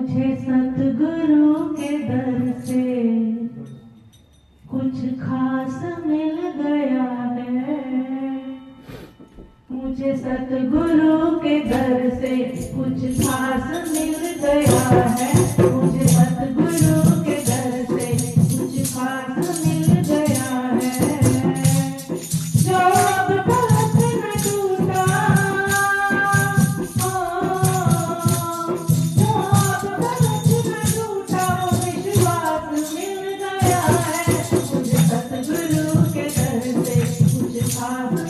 मुझे सतगुरु के दर से कुछ खास मिल गया है। मुझे सतगुरु के दर से Pai.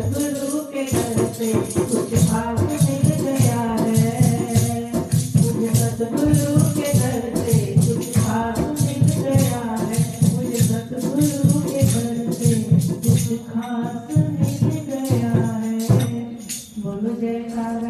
सतगुरु के घर से कुछ भाव मिल गया है मुझे सतगुरु के घर से कुछ भाव मिल गया है मुझे सतगुरु के घर से कुछ खास मिल गया है बोलो जयकारा